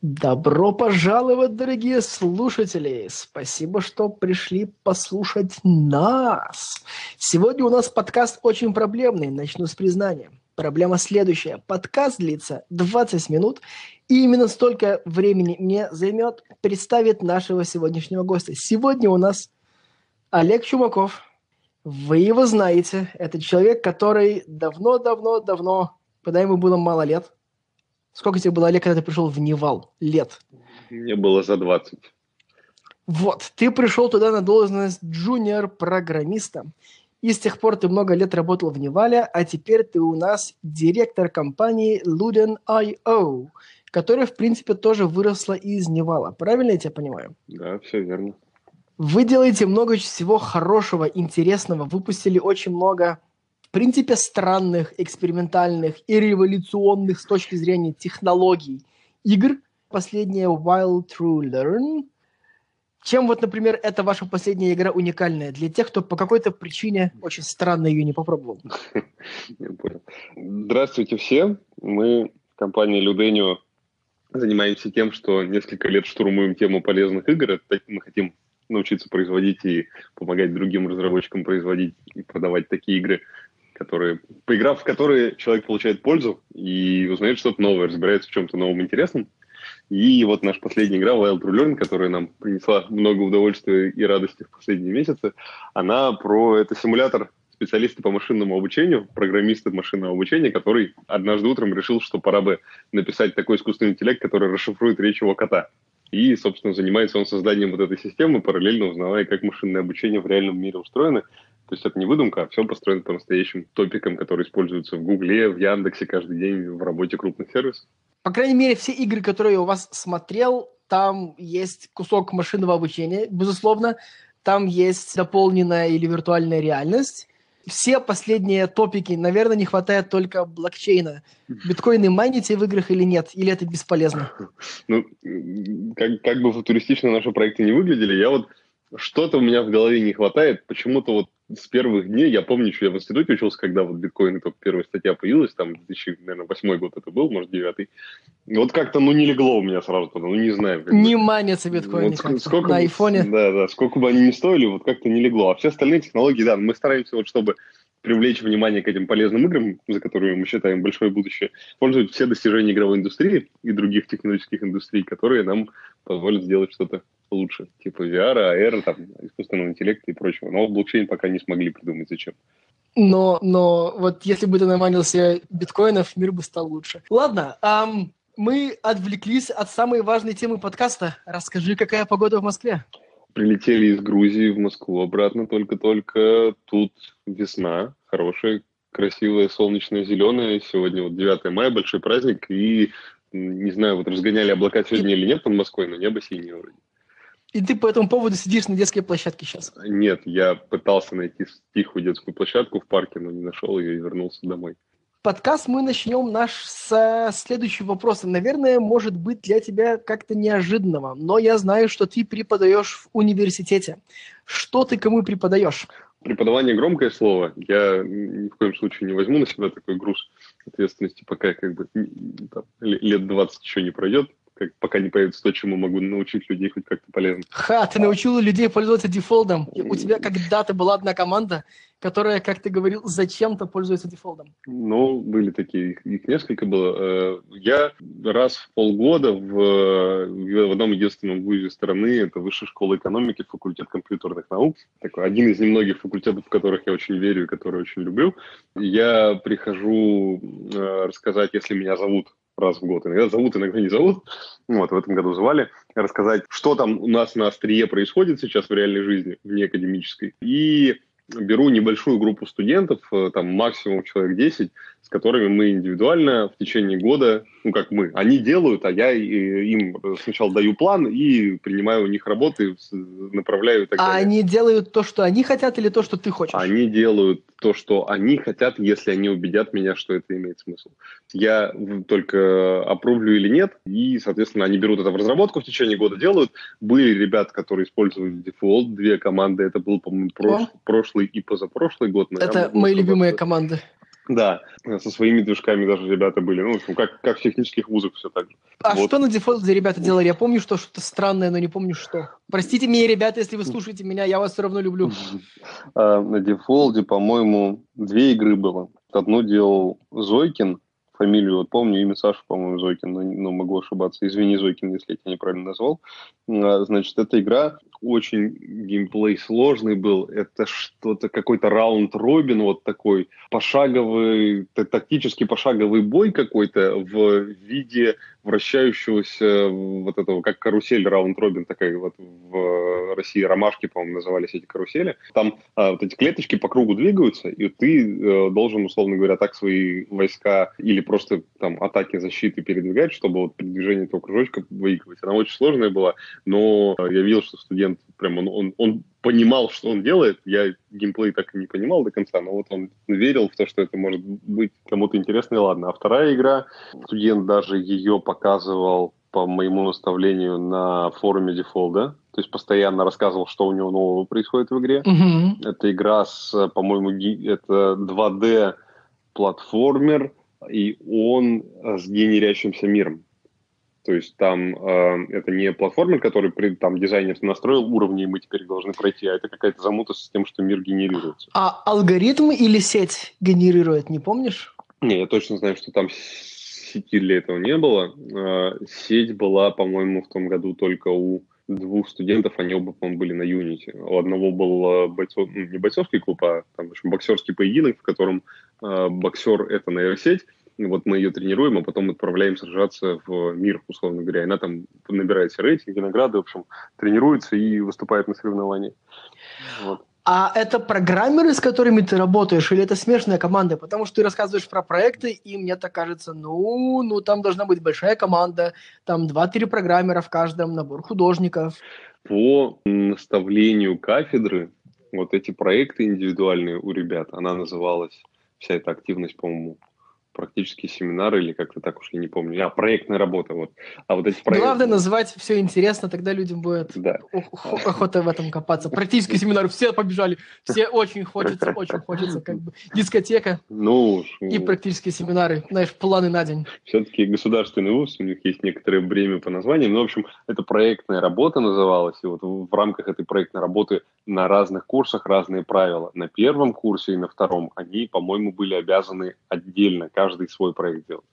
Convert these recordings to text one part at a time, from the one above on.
Добро пожаловать, дорогие слушатели! Спасибо, что пришли послушать нас. Сегодня у нас подкаст очень проблемный. Начну с признания. Проблема следующая. Подкаст длится 20 минут, и именно столько времени мне займет представить нашего сегодняшнего гостя. Сегодня у нас Олег Чумаков. Вы его знаете. Это человек, который давно-давно-давно, когда ему было мало лет, Сколько тебе было, Олег, когда ты пришел в Нивал? Лет? Мне было за 20. Вот, ты пришел туда на должность джуниор-программиста. И с тех пор ты много лет работал в Нивале, а теперь ты у нас директор компании Luden.io, которая, в принципе, тоже выросла из Нивала. Правильно я тебя понимаю? Да, все верно. Вы делаете много всего хорошего, интересного, выпустили очень много в принципе, странных, экспериментальных и революционных с точки зрения технологий игр. Последняя Wild True Learn. Чем вот, например, эта ваша последняя игра уникальная для тех, кто по какой-то причине очень странно ее не попробовал? Здравствуйте все. Мы компании Ludenio занимаемся тем, что несколько лет штурмуем тему полезных игр. Мы хотим научиться производить и помогать другим разработчикам производить и продавать такие игры, которые, поиграв в которые человек получает пользу и узнает что-то новое, разбирается в чем-то новом интересном. И вот наша последняя игра Wild True Learn, которая нам принесла много удовольствия и радости в последние месяцы, она про это симулятор специалиста по машинному обучению, программиста машинного обучения, который однажды утром решил, что пора бы написать такой искусственный интеллект, который расшифрует речь его кота. И, собственно, занимается он созданием вот этой системы, параллельно узнавая, как машинное обучение в реальном мире устроено, то есть это не выдумка, а все построено по настоящим топикам, которые используются в Гугле, в Яндексе каждый день в работе крупных сервисов. По крайней мере, все игры, которые я у вас смотрел, там есть кусок машинного обучения, безусловно. Там есть дополненная или виртуальная реальность. Все последние топики, наверное, не хватает только блокчейна. Биткоины майните в играх или нет? Или это бесполезно? Ну, как, как бы футуристично наши проекты не выглядели, я вот что-то у меня в голове не хватает. Почему-то вот с первых дней, я помню, что я в институте учился, когда вот биткоин только первая статья появилась, там 2008 год это был, может, девятый. Вот как-то, ну, не легло у меня сразу туда, ну, не знаю. Не манится биткоин вот сколько, на айфоне. Да, да, сколько бы они ни стоили, вот как-то не легло. А все остальные технологии, да, мы стараемся вот, чтобы привлечь внимание к этим полезным играм, за которые мы считаем большое будущее, использовать все достижения игровой индустрии и других технологических индустрий, которые нам позволят сделать что-то лучше, типа VR, AR, там, искусственного интеллекта и прочего. Но блокчейн пока не смогли придумать, зачем. Но, но вот если бы ты наманился биткоинов, мир бы стал лучше. Ладно, эм, мы отвлеклись от самой важной темы подкаста. Расскажи, какая погода в Москве? Прилетели из Грузии в Москву обратно только-только. Тут весна, хорошая, красивая, солнечная, зеленая. Сегодня вот 9 мая, большой праздник. И, не знаю, вот разгоняли облака сегодня или нет над Москвой, но небо синее вроде. И ты по этому поводу сидишь на детской площадке сейчас? Нет, я пытался найти тихую детскую площадку в парке, но не нашел ее и вернулся домой. Подкаст мы начнем наш со следующего вопроса. Наверное, может быть для тебя как-то неожиданного, но я знаю, что ты преподаешь в университете. Что ты кому преподаешь? Преподавание громкое слово. Я ни в коем случае не возьму на себя такой груз ответственности, пока как бы там, лет 20 еще не пройдет как, пока не появится то, чему могу научить людей хоть как-то полезно. Ха, ты научил людей пользоваться дефолтом. У тебя когда-то была одна команда, которая, как ты говорил, зачем-то пользуется дефолтом. Ну, были такие, их, их несколько было. Э, я раз в полгода в, в одном единственном вузе страны, это Высшая школа экономики, факультет компьютерных наук, такой один из немногих факультетов, в которых я очень верю и которые очень люблю. Я прихожу э, рассказать, если меня зовут раз в год. Иногда зовут, иногда не зовут. Вот, в этом году звали. Рассказать, что там у нас на острие происходит сейчас в реальной жизни, вне академической. И беру небольшую группу студентов, э, там максимум человек 10, с которыми мы индивидуально в течение года, ну как мы, они делают, а я им сначала даю план и принимаю у них работы, направляю и так а далее. А они делают то, что они хотят или то, что ты хочешь? Они делают то, что они хотят, если они убедят меня, что это имеет смысл. Я только опрувлю или нет, и, соответственно, они берут это в разработку в течение года, делают. Были ребята, которые использовали дефолт, две команды, это был, по-моему, прош... прошлый и позапрошлый год. Наверное, это мои любимые команды. Да, со своими движками даже ребята были. Ну, в общем, как, как в технических вузах все так же. А вот. что на дефолте ребята делали? Я помню, что что-то странное, но не помню что. Простите меня, ребята, если вы слушаете меня, я вас все равно люблю. А, на дефолте, по-моему, две игры было. Одну делал Зойкин, фамилию вот помню, имя Саша, по-моему, Зойкин, но, но могу ошибаться. Извини, Зойкин, если я тебя неправильно назвал. А, значит, эта игра очень геймплей сложный был. Это что-то, какой-то раунд-робин вот такой, пошаговый, тактический пошаговый бой какой-то в виде вращающегося вот этого, как карусель раунд-робин, такая вот в России ромашки, по-моему, назывались эти карусели. Там а, вот эти клеточки по кругу двигаются, и ты э, должен, условно говоря, так свои войска или просто там атаки защиты передвигать, чтобы вот при движении этого кружочка выигрывать. Она очень сложная была, но я видел, что студент прям он, он, он понимал, что он делает. Я геймплей так и не понимал до конца, но вот он верил в то, что это может быть кому-то интересно, и ладно. А вторая игра, студент даже ее показывал по моему наставлению на форуме Default, да? То есть постоянно рассказывал, что у него нового происходит в игре. Mm-hmm. Это игра с, по-моему, это 2D платформер, и он с генерящимся миром. То есть там э, это не платформер, который при, там дизайнер настроил уровни, и мы теперь должны пройти, а это какая-то замута с тем, что мир генерируется. А алгоритм или сеть генерирует, не помнишь? Не, я точно знаю, что там сети для этого не было. Э, сеть была, по-моему, в том году только у двух студентов, они оба, по-моему, были на Unity. У одного был бойцов, ну, не бойцовский клуб, а там, в общем, боксерский поединок, в котором э, боксер — это нейросеть, вот мы ее тренируем, а потом отправляем сражаться в мир, условно говоря. И она там набирает все рейтинги, награды, в общем, тренируется и выступает на соревнованиях. Вот. А это программеры, с которыми ты работаешь, или это смешанная команда? Потому что ты рассказываешь про проекты, и мне так кажется, ну, ну там должна быть большая команда, там 2-3 программера в каждом, набор художников. По наставлению кафедры, вот эти проекты индивидуальные у ребят, она называлась, вся эта активность, по-моему, практические семинары или как-то так уж я не помню. А, проектная работа, вот. А вот эти проекты... Главное называть все интересно, тогда людям будет да. охота в этом копаться. Практические семинары, все побежали, все очень хочется, очень хочется, как бы дискотека ну, и практические семинары, знаешь, планы на день. Все-таки государственный вуз, у них есть некоторое бремя по названиям, но, в общем, это проектная работа называлась, и вот в рамках этой проектной работы на разных курсах разные правила. На первом курсе и на втором они, по-моему, были обязаны отдельно, каждый каждый свой проект делать.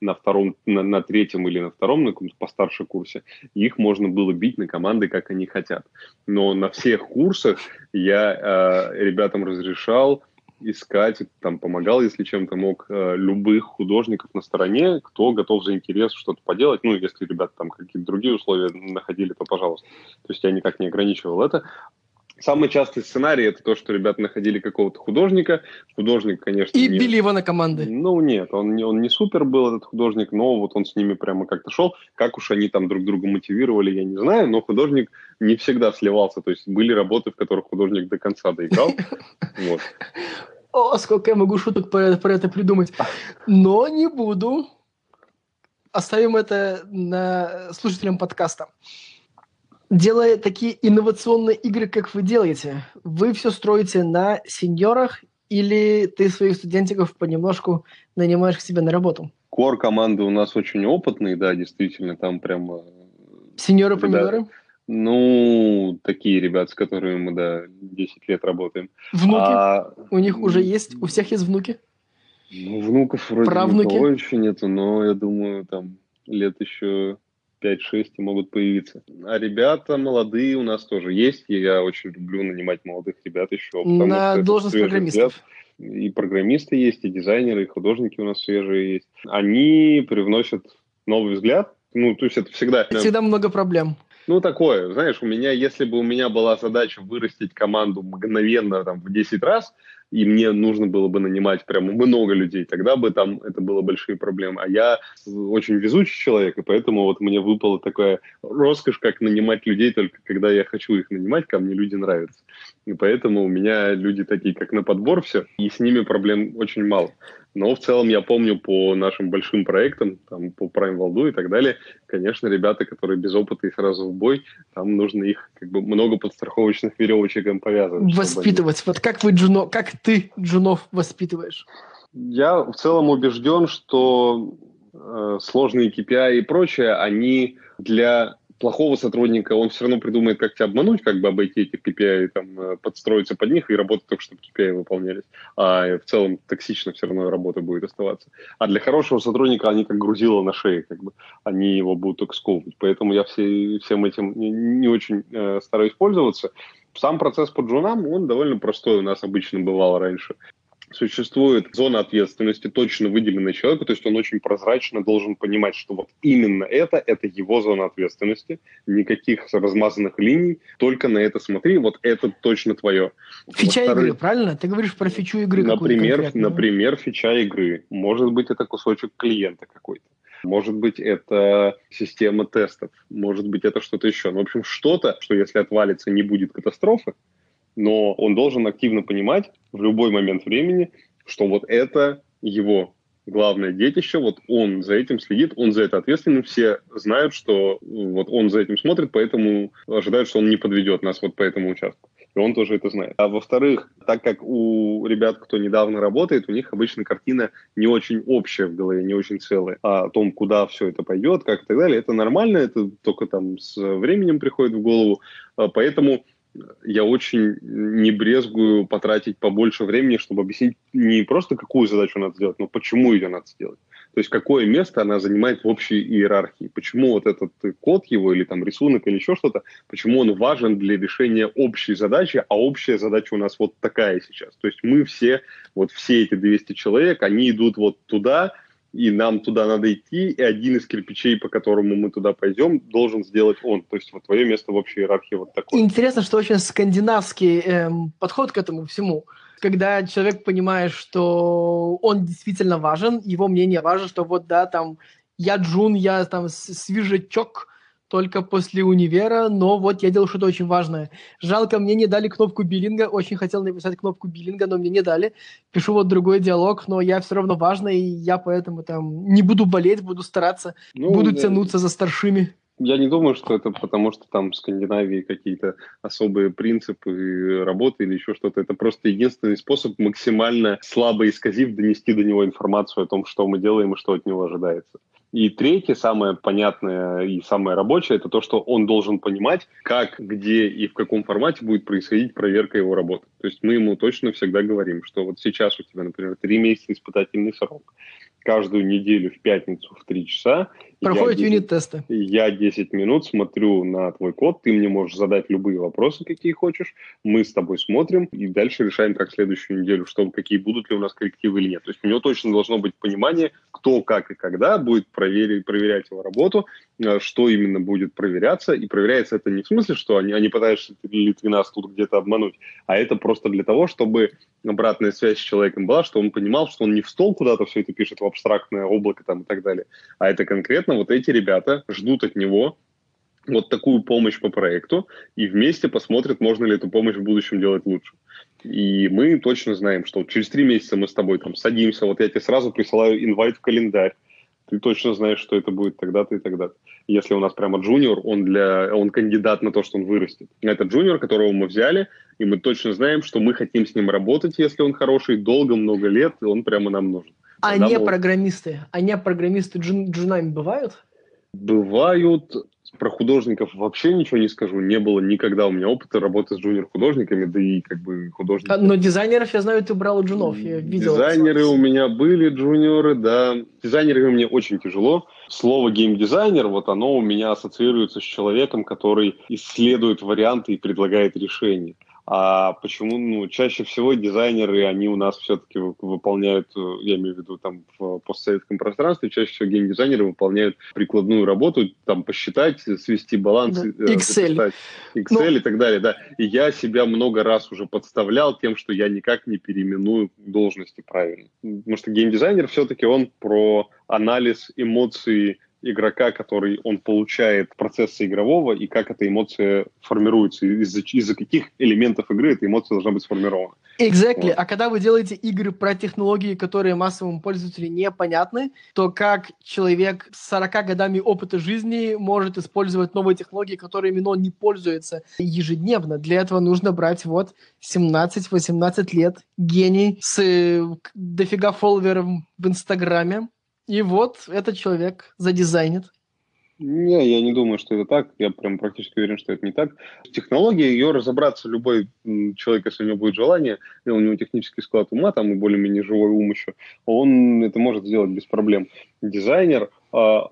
На втором, на, на третьем или на втором, на каком-то постарше курсе, их можно было бить на команды, как они хотят. Но на всех курсах я э, ребятам разрешал искать, там, помогал, если чем-то мог, э, любых художников на стороне, кто готов за интерес что-то поделать. Ну, если ребята там какие-то другие условия находили, то пожалуйста. То есть я никак не ограничивал это. Самый частый сценарий это то, что ребята находили какого-то художника. Художник, конечно... И не... били его на команды. Ну, нет, он не, он не супер был, этот художник, но вот он с ними прямо как-то шел. Как уж они там друг друга мотивировали, я не знаю, но художник не всегда сливался. То есть были работы, в которых художник до конца доиграл. Вот. О, сколько я могу шуток про, про это придумать. Но не буду. Оставим это на слушателям подкаста делая такие инновационные игры, как вы делаете, вы все строите на сеньорах или ты своих студентиков понемножку нанимаешь к себе на работу? Кор команды у нас очень опытные, да, действительно, там прям... Э, Сеньоры-помидоры? Ну, такие ребят, с которыми мы, да, 10 лет работаем. Внуки? А... У них уже есть? У всех есть внуки? Ну, внуков вроде Правнуки? никого еще нету, но я думаю, там лет еще 5-6 и могут появиться. А ребята молодые у нас тоже есть, и я очень люблю нанимать молодых ребят еще. На должность программистов. Взгляд. И программисты есть, и дизайнеры, и художники у нас свежие есть. Они привносят новый взгляд. Ну, то есть это всегда... Всегда много проблем. Ну, такое, знаешь, у меня, если бы у меня была задача вырастить команду мгновенно там, в 10 раз, и мне нужно было бы нанимать прямо много людей, тогда бы там это было большие проблемы. А я очень везучий человек, и поэтому вот мне выпала такая роскошь, как нанимать людей только когда я хочу их нанимать, ко мне люди нравятся. И поэтому у меня люди такие, как на подбор все, и с ними проблем очень мало. Но в целом я помню по нашим большим проектам, там, по Prime Valdu и так далее, конечно, ребята, которые без опыта и сразу в бой, там нужно их как бы много подстраховочных веревочек им повязывать. Воспитывать. Они... Вот как вы джуно, как ты джунов воспитываешь? Я в целом убежден, что э, сложные KPI и прочее, они для плохого сотрудника, он все равно придумает, как тебя обмануть, как бы обойти эти KPI, там, э, подстроиться под них и работать только, чтобы KPI выполнялись. А в целом токсично все равно работа будет оставаться. А для хорошего сотрудника они как грузило на шее, как бы, они его будут только сковывать. Поэтому я все, всем этим не, не очень э, стараюсь пользоваться. Сам процесс по джунам, он довольно простой у нас обычно бывал раньше существует зона ответственности, точно выделенная человеку, то есть он очень прозрачно должен понимать, что вот именно это, это его зона ответственности, никаких размазанных линий, только на это смотри, вот это точно твое. Фича игры, правильно? Ты говоришь про фичу игры Например, например, фича игры. Может быть, это кусочек клиента какой-то. Может быть, это система тестов, может быть, это что-то еще. Ну, в общем, что-то, что если отвалится, не будет катастрофы, но он должен активно понимать в любой момент времени, что вот это его главное детище, вот он за этим следит, он за это ответственен, все знают, что вот он за этим смотрит, поэтому ожидают, что он не подведет нас вот по этому участку. И он тоже это знает. А во-вторых, так как у ребят, кто недавно работает, у них обычно картина не очень общая в голове, не очень целая, а о том, куда все это пойдет, как и так далее, это нормально, это только там с временем приходит в голову. А поэтому я очень не брезгую потратить побольше времени, чтобы объяснить не просто, какую задачу надо сделать, но почему ее надо сделать. То есть какое место она занимает в общей иерархии. Почему вот этот код его или там рисунок или еще что-то, почему он важен для решения общей задачи, а общая задача у нас вот такая сейчас. То есть мы все, вот все эти 200 человек, они идут вот туда, и нам туда надо идти, и один из кирпичей, по которому мы туда пойдем, должен сделать он. То есть вот твое место в общей иерархии вот такое. Интересно, что очень скандинавский эм, подход к этому всему. Когда человек понимает, что он действительно важен, его мнение важно, что вот да, там я Джун, я там свежачок, только после универа, но вот я делал что-то очень важное. Жалко, мне не дали кнопку биллинга, очень хотел написать кнопку биллинга, но мне не дали. Пишу вот другой диалог, но я все равно важный, и я поэтому там не буду болеть, буду стараться, ну, буду да. тянуться за старшими. Я не думаю, что это потому, что там в Скандинавии какие-то особые принципы работы или еще что-то. Это просто единственный способ максимально слабо исказив донести до него информацию о том, что мы делаем и что от него ожидается. И третье, самое понятное и самое рабочее, это то, что он должен понимать, как, где и в каком формате будет происходить проверка его работы. То есть мы ему точно всегда говорим, что вот сейчас у тебя, например, три месяца испытательный срок каждую неделю в пятницу в 3 часа. Проходят юнит-тесты. Я 10 минут смотрю на твой код, ты мне можешь задать любые вопросы, какие хочешь, мы с тобой смотрим и дальше решаем, как следующую неделю, что, какие будут ли у нас коррективы или нет. То есть у него точно должно быть понимание, кто, как и когда будет проверить, проверять его работу, э, что именно будет проверяться, и проверяется это не в смысле, что они, они пытаются Литвина тут где-то обмануть, а это просто для того, чтобы обратная связь с человеком была, что он понимал, что он не в стол куда-то все это пишет в абстрактное облако там и так далее, а это конкретно вот эти ребята ждут от него вот такую помощь по проекту и вместе посмотрят, можно ли эту помощь в будущем делать лучше. И мы точно знаем, что через три месяца мы с тобой там садимся, вот я тебе сразу присылаю инвайт в календарь, ты точно знаешь, что это будет тогда-то и тогда-то. Если у нас прямо джуниор, он, для, он кандидат на то, что он вырастет. Это джуниор, которого мы взяли, и мы точно знаем, что мы хотим с ним работать, если он хороший, долго, много лет, и он прямо нам нужен. А не программисты? А не программисты джун, джунами бывают? Бывают. Про художников вообще ничего не скажу. Не было никогда у меня опыта работы с джуниор-художниками, да и как бы художники. А, но дизайнеров, я знаю, ты брал у джунов. Я видел. Дизайнеры у меня были, джуниоры, да. Дизайнерами мне очень тяжело. Слово геймдизайнер, вот оно у меня ассоциируется с человеком, который исследует варианты и предлагает решения. А почему, ну, чаще всего дизайнеры, они у нас все-таки выполняют, э, я имею в виду там в постсоветском пространстве, чаще всего геймдизайнеры выполняют прикладную работу, там посчитать, свести баланс, да. Э, Excel, Excel ну... и так далее, да. И я себя много раз уже подставлял тем, что я никак не переименую должности правильно. Потому что геймдизайнер все-таки он про анализ эмоций игрока, который он получает процесса игрового, и как эта эмоция формируется, из-за из каких элементов игры эта эмоция должна быть сформирована. Exactly. Вот. А когда вы делаете игры про технологии, которые массовому пользователю непонятны, то как человек с 40 годами опыта жизни может использовать новые технологии, которыми он не пользуется ежедневно? Для этого нужно брать вот 17-18 лет, гений с дофига фолловеров в Инстаграме, и вот этот человек задизайнит. Не, я не думаю, что это так. Я прям практически уверен, что это не так. Технология, ее разобраться любой человек, если у него будет желание, и у него технический склад ума, там и более-менее живой ум еще, он это может сделать без проблем. Дизайнер,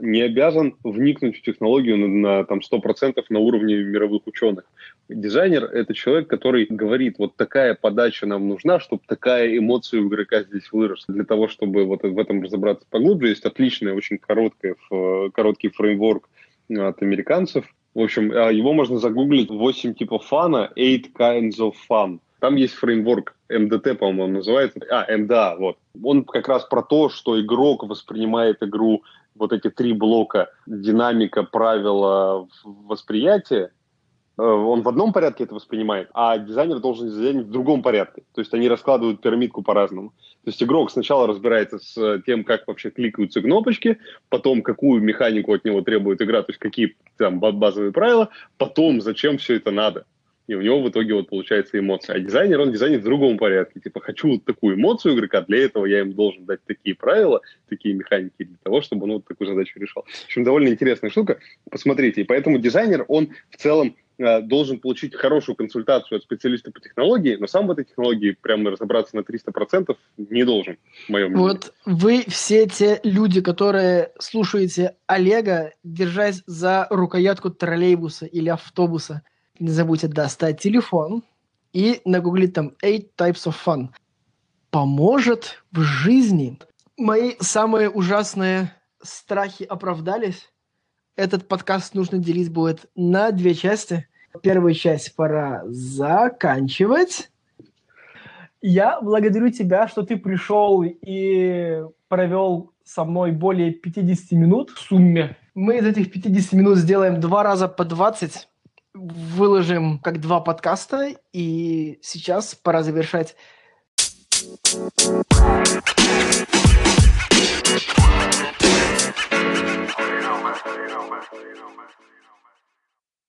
не обязан вникнуть в технологию на, на там, 100% на уровне мировых ученых. Дизайнер – это человек, который говорит, вот такая подача нам нужна, чтобы такая эмоция у игрока здесь выросла. Для того, чтобы вот в этом разобраться поглубже, есть отличный, очень короткий, короткий фреймворк от американцев. В общем, а, его можно загуглить 8 типов фана, 8 kinds of fun. Там есть фреймворк МДТ, по-моему, он называется. А, МДА, вот. Он как раз про то, что игрок воспринимает игру вот эти три блока динамика, правила, восприятия, э, он в одном порядке это воспринимает, а дизайнер должен дизайнить в другом порядке. То есть они раскладывают пирамидку по-разному. То есть игрок сначала разбирается с тем, как вообще кликаются кнопочки, потом какую механику от него требует игра, то есть какие там базовые правила, потом зачем все это надо и у него в итоге вот получается эмоция. А дизайнер, он дизайнит в другом порядке. Типа, хочу вот такую эмоцию игрока, для этого я им должен дать такие правила, такие механики для того, чтобы он вот такую задачу решал. В общем, довольно интересная штука. Посмотрите. И поэтому дизайнер, он в целом э, должен получить хорошую консультацию от специалиста по технологии, но сам в этой технологии прямо разобраться на 300% не должен, в моем мнении. Вот вы все те люди, которые слушаете Олега, держась за рукоятку троллейбуса или автобуса, не забудьте достать телефон и нагуглить там eight types of fun. Поможет в жизни. Мои самые ужасные страхи оправдались. Этот подкаст нужно делить будет на две части. Первую часть пора заканчивать. Я благодарю тебя, что ты пришел и провел со мной более 50 минут в сумме. Мы из этих 50 минут сделаем два раза по 20 выложим как два подкаста, и сейчас пора завершать.